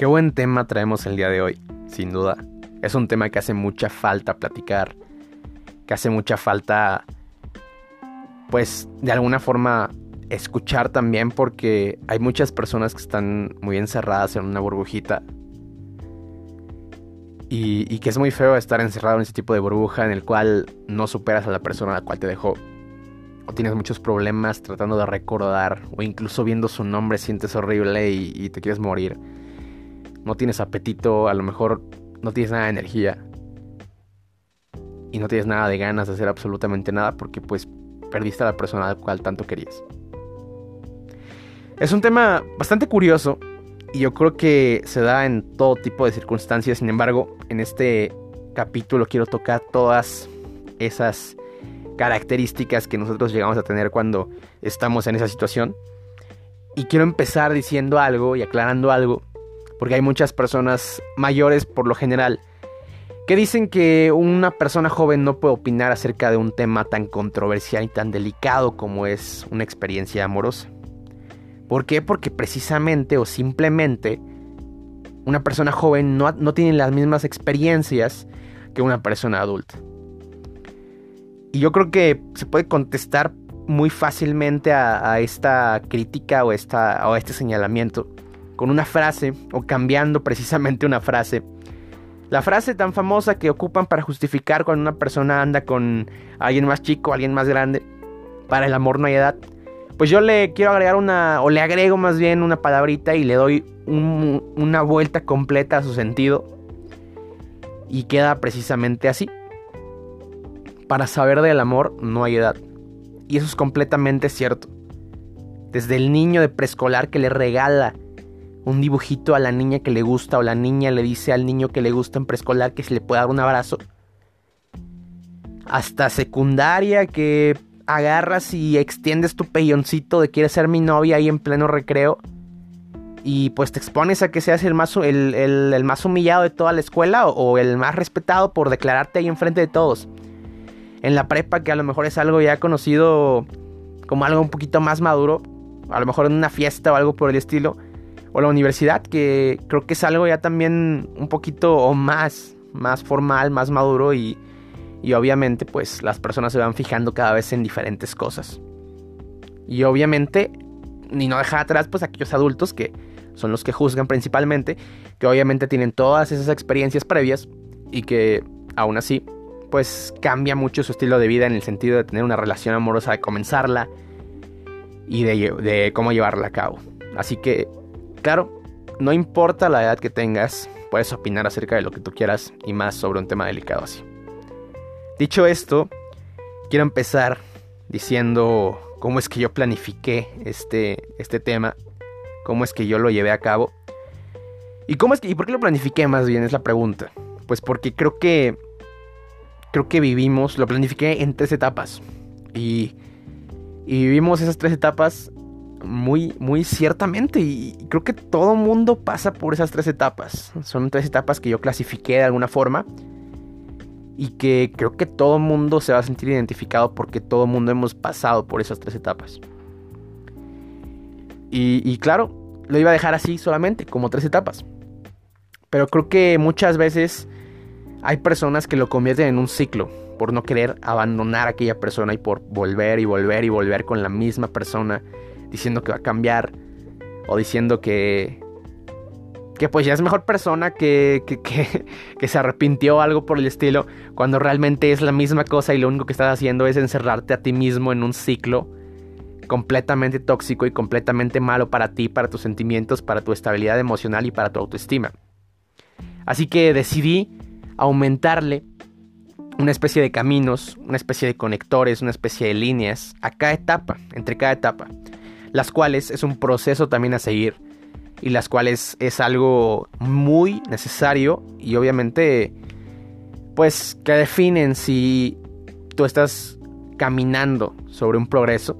Qué buen tema traemos el día de hoy, sin duda. Es un tema que hace mucha falta platicar, que hace mucha falta, pues, de alguna forma escuchar también porque hay muchas personas que están muy encerradas en una burbujita. Y, que es muy feo estar encerrado en ese tipo de burbuja en el cual no superas a la persona a la cual te dejó. O tienes muchos problemas tratando de recordar. O incluso viendo su nombre sientes horrible y te quieres morir no tienes apetito, a lo mejor no tienes nada de energía y no tienes nada de ganas de hacer absolutamente nada porque pues perdiste a la persona al cual tanto querías. Es un tema bastante curioso y yo creo que se da en todo tipo de circunstancias, sin embargo, en este capítulo quiero tocar todas esas características que nosotros llegamos a tener cuando estamos en esa situación. Y quiero empezar diciendo algo y aclarando algo porque hay muchas personas mayores por lo general que dicen que una persona joven no puede opinar acerca de un tema tan controversial y tan delicado como es una experiencia amorosa. ¿Por qué? Porque precisamente o simplemente una persona joven no, tiene las mismas experiencias que una persona adulta. Y yo creo que se puede contestar muy fácilmente a, esta crítica o, esta, o a este señalamiento con una frase o cambiando precisamente una frase. La frase tan famosa que ocupan para justificar cuando una persona anda con alguien más chico, alguien más grande. Para el amor no hay edad. Pues yo le quiero agregar una, o le agrego más bien una palabrita y le doy una vuelta completa a su sentido. Y queda precisamente así. Para saber del amor no hay edad. Y eso es completamente cierto. Desde el niño de preescolar que le regala un dibujito a la niña que le gusta o la niña le dice al niño que le gusta en preescolar que se le puede dar un abrazo. Hasta secundaria que agarras y extiendes tu peyoncito de quieres ser mi novia ahí en pleno recreo. Y pues te expones a que seas el más, el, más humillado de toda la escuela o, o, el más respetado por declararte ahí enfrente de todos. En la prepa que a lo mejor es algo ya conocido como algo un poquito más maduro. A lo mejor en una fiesta o algo por el estilo o la universidad, que creo que es algo ya también un poquito o más, más formal, más maduro y, y obviamente pues las personas se van fijando cada vez en diferentes cosas. Y obviamente, ni no dejar atrás pues aquellos adultos que son los que juzgan principalmente, que obviamente tienen todas esas experiencias previas y que aún así pues cambia mucho su estilo de vida en el sentido de tener una relación amorosa, de comenzarla y de, de cómo llevarla a cabo. Así que Claro, no importa la edad que tengas, puedes opinar acerca de lo que tú quieras y más sobre un tema delicado así. Dicho esto, quiero empezar diciendo cómo es que yo planifiqué este, este tema, cómo es que yo lo llevé a cabo. ¿Y cómo es y por qué lo planifiqué más bien? Es la pregunta. Pues porque creo que creo que vivimos, lo planifiqué en tres etapas. Y, y vivimos esas tres etapas muy, muy ciertamente. Y creo que todo mundo pasa por esas tres etapas. Son tres etapas que yo clasifiqué de alguna forma. Y que creo que todo mundo se va a sentir identificado porque todo mundo hemos pasado por esas tres etapas. Y, y claro, lo iba a dejar así solamente, como tres etapas. Pero creo que muchas veces hay personas que lo convierten en un ciclo por no querer abandonar a aquella persona y por volver y volver y volver con la misma persona diciendo que va a cambiar o diciendo que que pues ya es mejor persona que, que, que, que, se arrepintió algo por el estilo, cuando realmente es la misma cosa y lo único que estás haciendo es encerrarte a ti mismo en un ciclo completamente tóxico y completamente malo para ti, para tus sentimientos, para tu estabilidad emocional y para tu autoestima. Así que decidí aumentarle una especie de caminos, una especie de conectores, una especie de líneas a cada etapa, entre cada etapa las cuales es un proceso también a seguir y las cuales es algo muy necesario y obviamente pues que definen si tú estás caminando sobre un progreso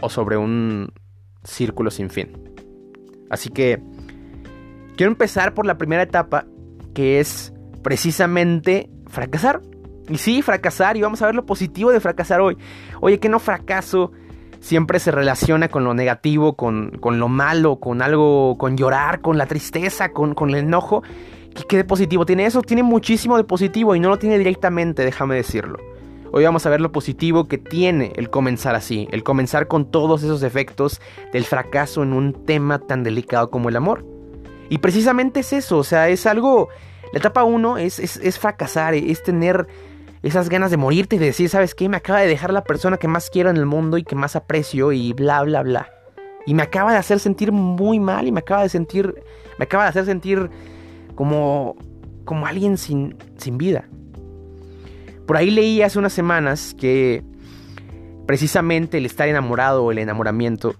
o sobre un círculo sin fin. Así que quiero empezar por la primera etapa que es precisamente fracasar. Y sí, fracasar y vamos a ver lo positivo de fracasar hoy. Oye, que no fracaso siempre se relaciona con lo negativo, con, lo malo, con algo, con llorar, con la tristeza, con, con el enojo. ¿Qué, ¿Qué de positivo tiene eso? Tiene muchísimo de positivo y no lo tiene directamente, déjame decirlo. Hoy vamos a ver lo positivo que tiene el comenzar así, el comenzar con todos esos efectos del fracaso en un tema tan delicado como el amor. Y precisamente es eso, o sea, es algo, la etapa 1 es, es, fracasar, es tener esas ganas de morirte y de decir, ¿sabes qué? Me acaba de dejar la persona que más quiero en el mundo y que más aprecio y bla, bla, bla. Y me acaba de hacer sentir muy mal y me acaba de sentir, me acaba de hacer sentir como, como alguien sin, sin vida. Por ahí leí hace unas semanas que precisamente el estar enamorado o el enamoramiento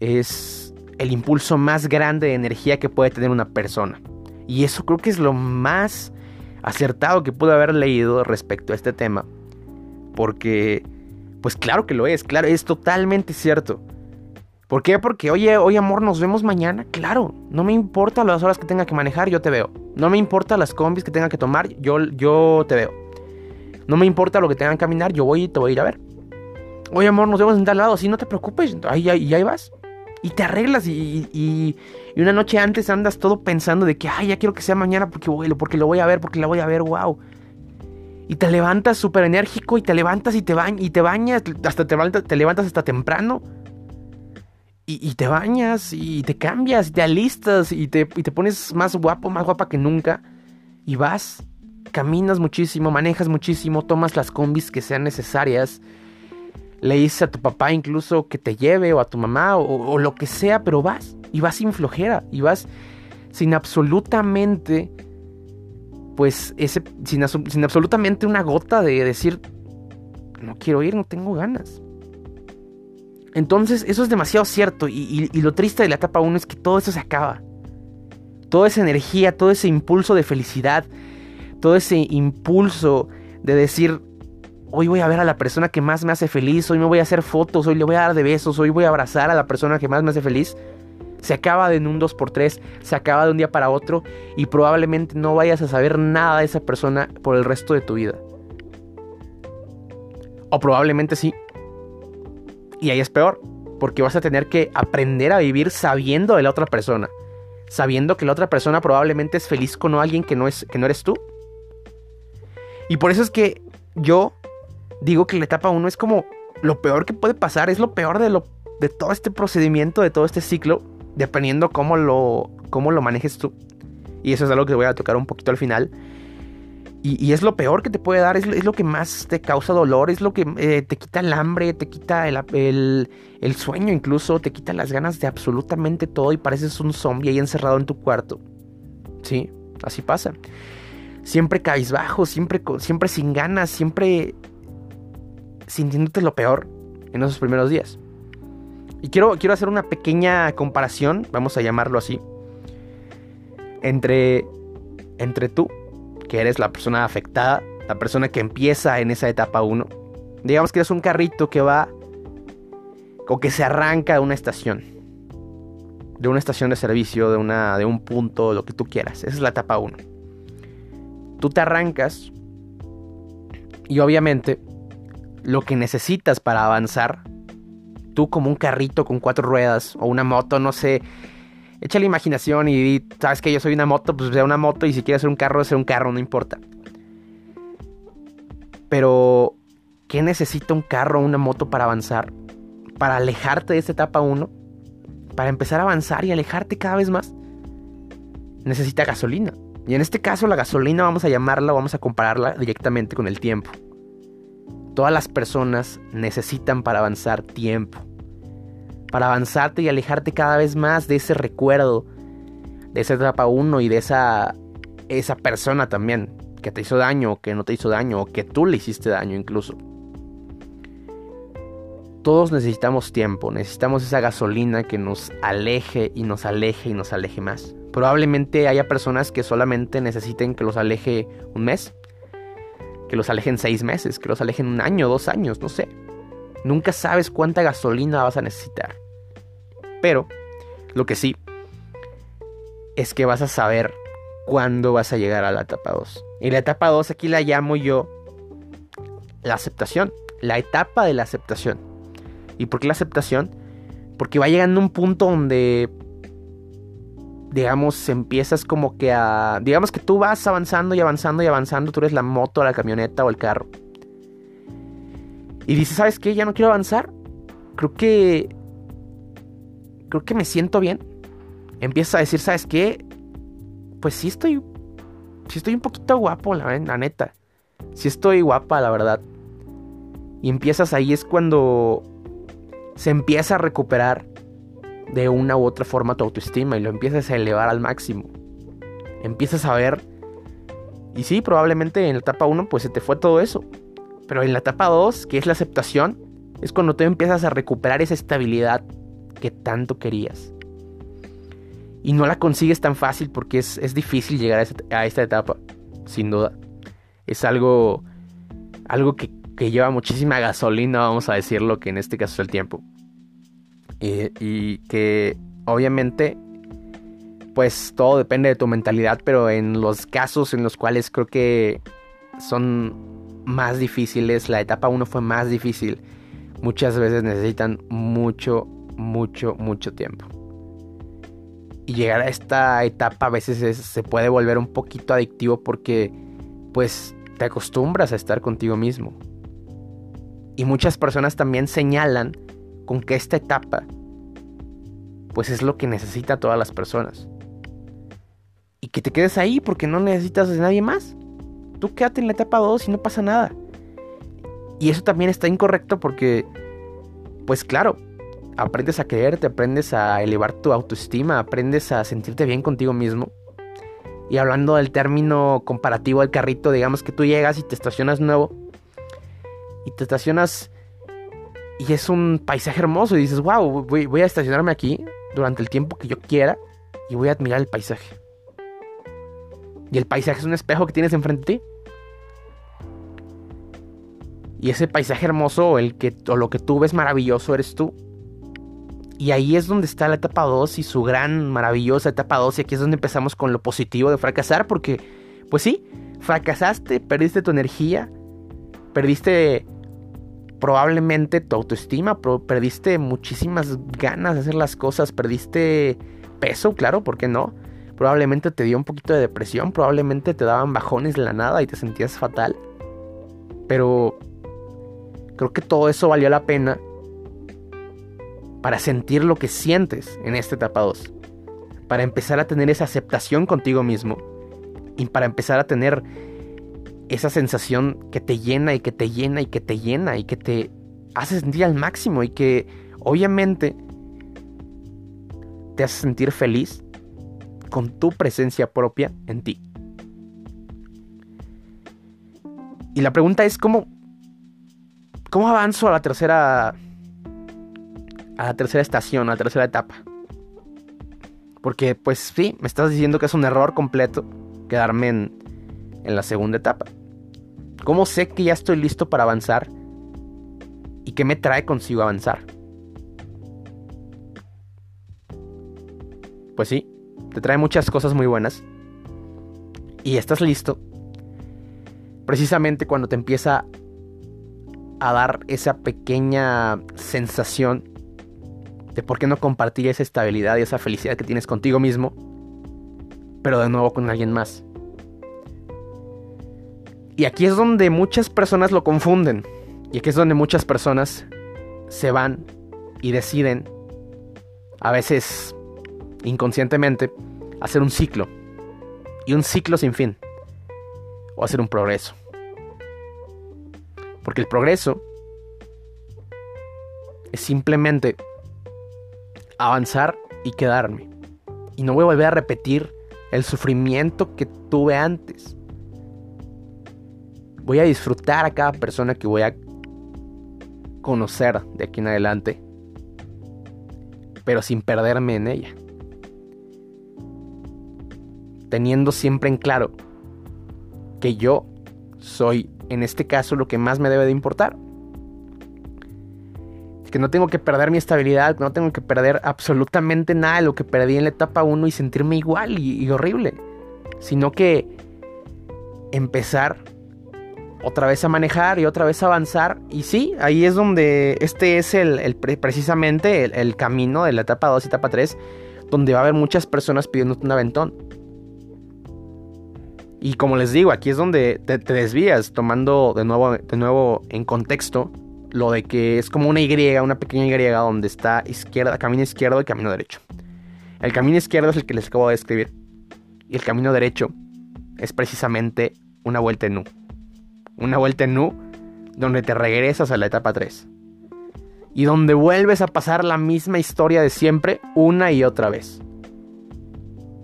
es el impulso más grande de energía que puede tener una persona. Y eso creo que es lo más acertado que pude haber leído respecto a este tema. Porque, pues claro que lo es, claro, es totalmente cierto. ¿Por qué? Porque, oye, oye amor, nos vemos mañana. Claro, no me importa las horas que tenga que manejar, yo te veo. No me importa las combis que tenga que tomar, yo, yo te veo. No me importa lo que tengan que caminar, yo voy y te voy a ir a ver. Oye, amor, nos vemos en tal lado. Así no te preocupes. Ahí, ahí, vas. Y te arreglas. Y, una noche antes andas todo pensando de que, ay, ya quiero que sea mañana porque, porque lo voy a ver, porque la voy a ver, wow. Y te levantas súper enérgico y te levantas y te, bañas, y te bañas. Hasta te, te levantas hasta temprano. Y, y, te bañas y te cambias y te alistas y te, y te pones más guapo, más guapa que nunca. Y vas caminas muchísimo, manejas muchísimo, tomas las combis que sean necesarias. Le dices a tu papá incluso que te lleve o a tu mamá o, lo que sea, pero vas y vas sin flojera y vas sin absolutamente, pues, ese, sin, absolutamente una gota de decir, no quiero ir, no tengo ganas. Entonces, eso es demasiado cierto. Y, y, lo triste de la etapa 1 es que todo eso se acaba. Toda esa energía, todo ese impulso de felicidad, todo ese impulso de decir, hoy voy a ver a la persona que más me hace feliz, hoy me voy a hacer fotos, hoy le voy a dar de besos, hoy voy a abrazar a la persona que más me hace feliz, se acaba de en un 2x3, se acaba de un día para otro y probablemente no vayas a saber nada de esa persona por el resto de tu vida. O probablemente sí. Y ahí es peor, porque vas a tener que aprender a vivir sabiendo de la otra persona. Sabiendo que la otra persona probablemente es feliz con alguien que no, es, que no eres tú. Y por eso es que yo digo que la etapa 1 es como lo peor que puede pasar, es lo peor de, lo, de todo este procedimiento, de todo este ciclo, dependiendo cómo lo, cómo lo manejes tú. Y eso es algo que voy a tocar un poquito al final. Y, es lo peor que te puede dar, es, lo que más te causa dolor, es lo que eh, te quita el hambre, te quita el, el, el, sueño incluso, te quita las ganas de absolutamente todo y pareces un zombie ahí encerrado en tu cuarto. Sí, así pasa siempre cabizbajo, siempre, siempre sin ganas, siempre sintiéndote lo peor en esos primeros días. Y quiero, quiero hacer una pequeña comparación, vamos a llamarlo así, entre, entre tú, que eres la persona afectada, la persona que empieza en esa etapa 1. Digamos que eres un carrito que va o que se arranca de una estación. De una estación de servicio, de, una, de un punto, lo que tú quieras. Esa es la etapa 1 tú te arrancas y obviamente lo que necesitas para avanzar, tú como un carrito con cuatro ruedas o una moto, no sé, echa la imaginación y sabes que yo soy una moto, pues sea una moto y si quieres ser un carro, sea un carro, no importa. Pero, ¿qué necesita un carro o una moto para avanzar? Para alejarte de esta etapa 1, para empezar a avanzar y alejarte cada vez más, necesita gasolina. Y en este caso la gasolina vamos a llamarla, vamos a compararla directamente con el tiempo. Todas las personas necesitan para avanzar tiempo. Para avanzarte y alejarte cada vez más de ese recuerdo, de esa etapa 1 y de esa, esa persona también, que te hizo daño, o que no te hizo daño, o que tú le hiciste daño incluso. Todos necesitamos tiempo, necesitamos esa gasolina que nos aleje y nos aleje y nos aleje más. Probablemente haya personas que solamente necesiten que los aleje un mes, que los alejen seis meses, que los alejen un año, dos años, no sé. Nunca sabes cuánta gasolina vas a necesitar. Pero lo que sí es que vas a saber cuándo vas a llegar a la etapa 2. Y la etapa 2 aquí la llamo yo la aceptación, la etapa de la aceptación. ¿Y por qué la aceptación? Porque va llegando un punto donde, digamos, empiezas como que a... Digamos que tú vas avanzando y avanzando y avanzando, tú eres la moto, la camioneta o el carro. Y dices, ¿sabes qué? Ya no quiero avanzar. Creo que... Creo que me siento bien. Empiezas a decir, ¿sabes qué? Pues sí estoy... Sí estoy un poquito guapo, la, la neta. Sí estoy guapa, la verdad. Y empiezas ahí es cuando se empieza a recuperar de una u otra forma tu autoestima y lo empiezas a elevar al máximo. Empiezas a ver... Y sí, probablemente en la etapa 1 pues se te fue todo eso. Pero en la etapa 2, que es la aceptación, es cuando tú empiezas a recuperar esa estabilidad que tanto querías. Y no la consigues tan fácil porque es, difícil llegar a, esta etapa, sin duda. Es algo, algo que, lleva muchísima gasolina, vamos a decirlo, que en este caso es el tiempo. Y, que obviamente, pues todo depende de tu mentalidad, pero en los casos en los cuales creo que son más difíciles, la etapa 1 fue más difícil, muchas veces necesitan mucho, mucho, mucho tiempo. Y llegar a esta etapa a veces se puede volver un poquito adictivo porque pues te acostumbras a estar contigo mismo. Y muchas personas también señalan con que esta etapa pues es lo que necesita todas las personas. Y que te quedes ahí porque no necesitas de nadie más. Tú quédate en la etapa 2 y no pasa nada. Y eso también está incorrecto porque, pues claro, aprendes a creerte, aprendes a elevar tu autoestima, aprendes a sentirte bien contigo mismo. Y hablando del término comparativo del carrito, digamos que tú llegas y te estacionas nuevo. Y te estacionas y es un paisaje hermoso y dices, wow, voy, voy a estacionarme aquí durante el tiempo que yo quiera y voy a admirar el paisaje. Y el paisaje es un espejo que tienes enfrente de ti. Y ese paisaje hermoso, el que, o lo que tú ves maravilloso, eres tú. Y ahí es donde está la etapa 2 y su gran maravillosa etapa 2. Y aquí es donde empezamos con lo positivo de fracasar. Porque, pues sí, fracasaste, perdiste tu energía, perdiste probablemente tu autoestima, perdiste muchísimas ganas de hacer las cosas, perdiste peso, claro, ¿por qué no? Probablemente te dio un poquito de depresión, probablemente te daban bajones de la nada y te sentías fatal. Pero creo que todo eso valió la pena para sentir lo que sientes en esta etapa 2. Para empezar a tener esa aceptación contigo mismo. Y para empezar a tener esa sensación que te llena y que te llena y que te llena y que te hace sentir al máximo y que obviamente te hace sentir feliz con tu presencia propia en ti. Y la pregunta es cómo cómo avanzo a la tercera a la tercera estación, a la tercera etapa. Porque pues sí, me estás diciendo que es un error completo quedarme en, en la segunda etapa. ¿Cómo sé que ya estoy listo para avanzar? ¿Y qué me trae consigo avanzar? Pues sí, te trae muchas cosas muy buenas. Y estás listo. Precisamente cuando te empieza a dar esa pequeña sensación de por qué no compartir esa estabilidad y esa felicidad que tienes contigo mismo, pero de nuevo con alguien más. Y aquí es donde muchas personas lo confunden. Y aquí es donde muchas personas se van y deciden, a veces inconscientemente, hacer un ciclo. Y un ciclo sin fin. O hacer un progreso. Porque el progreso es simplemente avanzar y quedarme. Y no voy a volver a repetir el sufrimiento que tuve antes. Voy a disfrutar a cada persona que voy a conocer de aquí en adelante. Pero sin perderme en ella teniendo siempre en claro que yo soy, en este caso, lo que más me debe de importar. Que no tengo que perder mi estabilidad, no tengo que perder absolutamente nada de lo que perdí en la etapa 1 y sentirme igual y, y horrible. Sino que empezar otra vez a manejar y otra vez a avanzar. Y sí, ahí es donde este es el, precisamente el, camino de la etapa 2 y etapa 3, donde va a haber muchas personas pidiéndote un aventón. Y como les digo, aquí es donde te, desvías, tomando de nuevo, de nuevo en contexto lo de que es como una Y, una pequeña Y donde está izquierda, camino izquierdo y camino derecho. El camino izquierdo es el que les acabo de describir. Y el camino derecho es precisamente una vuelta en U. Una vuelta en U donde te regresas a la etapa 3. Y donde vuelves a pasar la misma historia de siempre una y otra vez.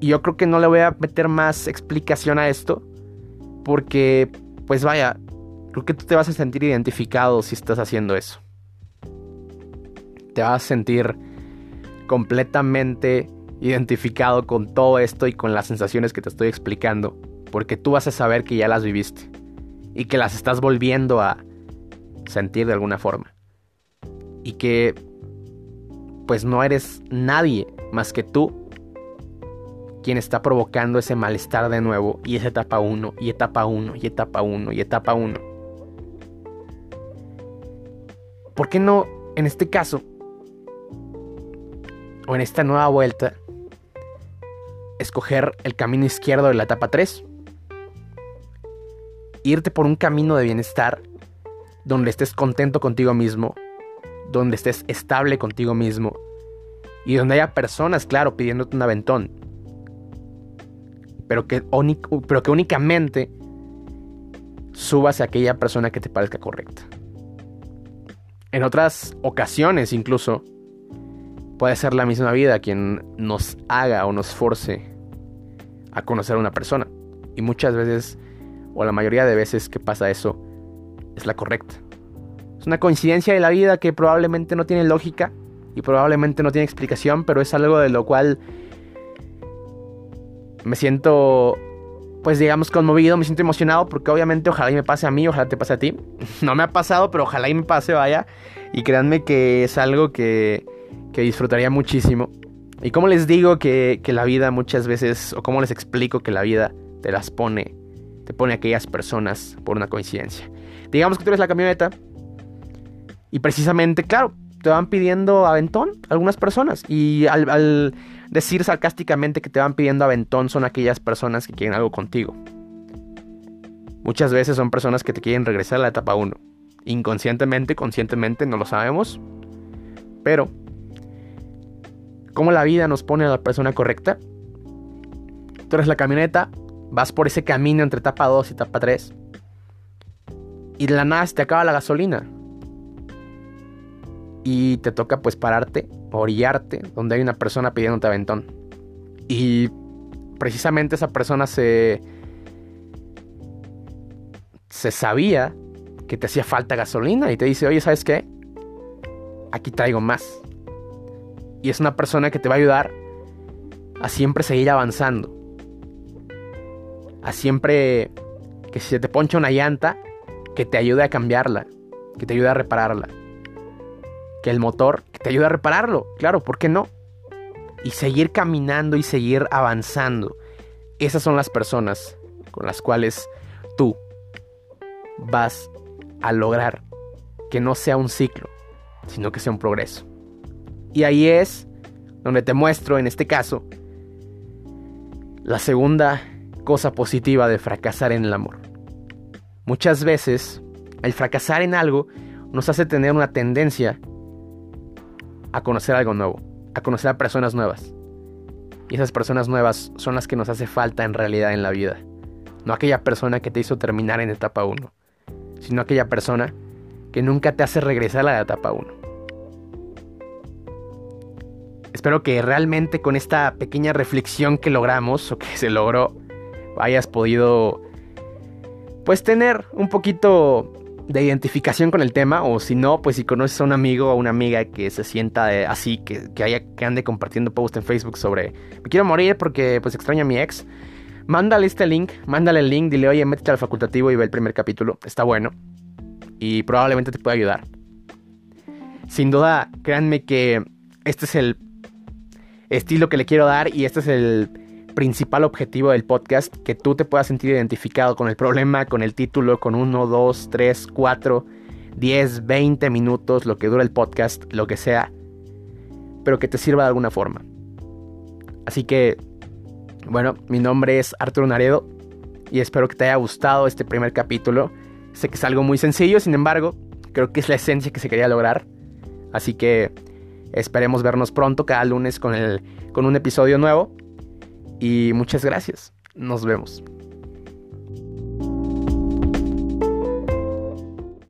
Y yo creo que no le voy a meter más explicación a esto. Porque, pues vaya, creo que tú te vas a sentir identificado si estás haciendo eso. Te vas a sentir completamente identificado con todo esto y con las sensaciones que te estoy explicando. Porque tú vas a saber que ya las viviste. Y que las estás volviendo a sentir de alguna forma. Y que pues no eres nadie más que tú quien está provocando ese malestar de nuevo y es etapa 1 y etapa 1 y etapa 1 y etapa 1. ¿Por qué no en este caso o en esta nueva vuelta escoger el camino izquierdo de la etapa 3? Irte por un camino de bienestar donde estés contento contigo mismo, donde estés estable contigo mismo y donde haya personas, claro, pidiéndote un aventón pero que, únicamente subas a aquella persona que te parezca correcta. En otras ocasiones incluso puede ser la misma vida quien nos haga o nos force a conocer a una persona. Y muchas veces, o la mayoría de veces que pasa eso, es la correcta. Es una coincidencia de la vida que probablemente no tiene lógica y probablemente no tiene explicación, pero es algo de lo cual me siento, pues digamos, conmovido, me siento emocionado porque obviamente ojalá y me pase a mí, ojalá te pase a ti. No me ha pasado, pero ojalá y me pase, vaya. Y créanme que es algo que, que disfrutaría muchísimo. Y como les digo que, que, la vida muchas veces, o cómo les explico que la vida te las pone, te pone aquellas personas por una coincidencia. Digamos que tú eres la camioneta. Y precisamente, claro, te van pidiendo aventón algunas personas. Y al Decir sarcásticamente que te van pidiendo aventón son aquellas personas que quieren algo contigo. Muchas veces son personas que te quieren regresar a la etapa 1. Inconscientemente, conscientemente, no lo sabemos. Pero, ¿cómo la vida nos pone a la persona correcta? Tú eres la camioneta, vas por ese camino entre etapa 2 y etapa 3. Y de la nada se te acaba la gasolina. Y te toca pues pararte orillarte donde hay una persona pidiéndote aventón. Y precisamente esa persona se. se sabía que te hacía falta gasolina y te dice, oye, ¿sabes qué? Aquí traigo más. Y es una persona que te va a ayudar a siempre seguir avanzando. A siempre que si se te poncha una llanta, que te ayude a cambiarla, que te ayude a repararla que el motor te ayude a repararlo. Claro, ¿por qué no? Y seguir caminando y seguir avanzando. Esas son las personas con las cuales tú vas a lograr que no sea un ciclo, sino que sea un progreso. Y ahí es donde te muestro, en este caso, la segunda cosa positiva de fracasar en el amor. Muchas veces, el fracasar en algo nos hace tener una tendencia a conocer algo nuevo, a conocer a personas nuevas. Y esas personas nuevas son las que nos hace falta en realidad en la vida. No aquella persona que te hizo terminar en etapa 1, sino aquella persona que nunca te hace regresar a la etapa 1. Espero que realmente con esta pequeña reflexión que logramos o que se logró hayas podido pues tener un poquito de identificación con el tema, o si no, pues si conoces a un amigo o una amiga que se sienta así, que, que, haya, que ande compartiendo post en Facebook sobre me quiero morir porque pues extraño a mi ex, mándale este link, mándale el link, dile, oye, métete al facultativo y ve el primer capítulo, está bueno, y probablemente te pueda ayudar. Sin duda, créanme que este es el estilo que le quiero dar y este es el principal objetivo del podcast, que tú te puedas sentir identificado con el problema, con el título, con uno, dos, tres, cuatro, diez, veinte minutos, lo que dura el podcast, lo que sea, pero que te sirva de alguna forma. Así que, bueno, mi nombre es Arturo Naredo y espero que te haya gustado este primer capítulo. Sé que es algo muy sencillo, sin embargo, creo que es la esencia que se quería lograr. Así que esperemos vernos pronto cada lunes con, el, con un episodio nuevo. Y muchas gracias. Nos vemos.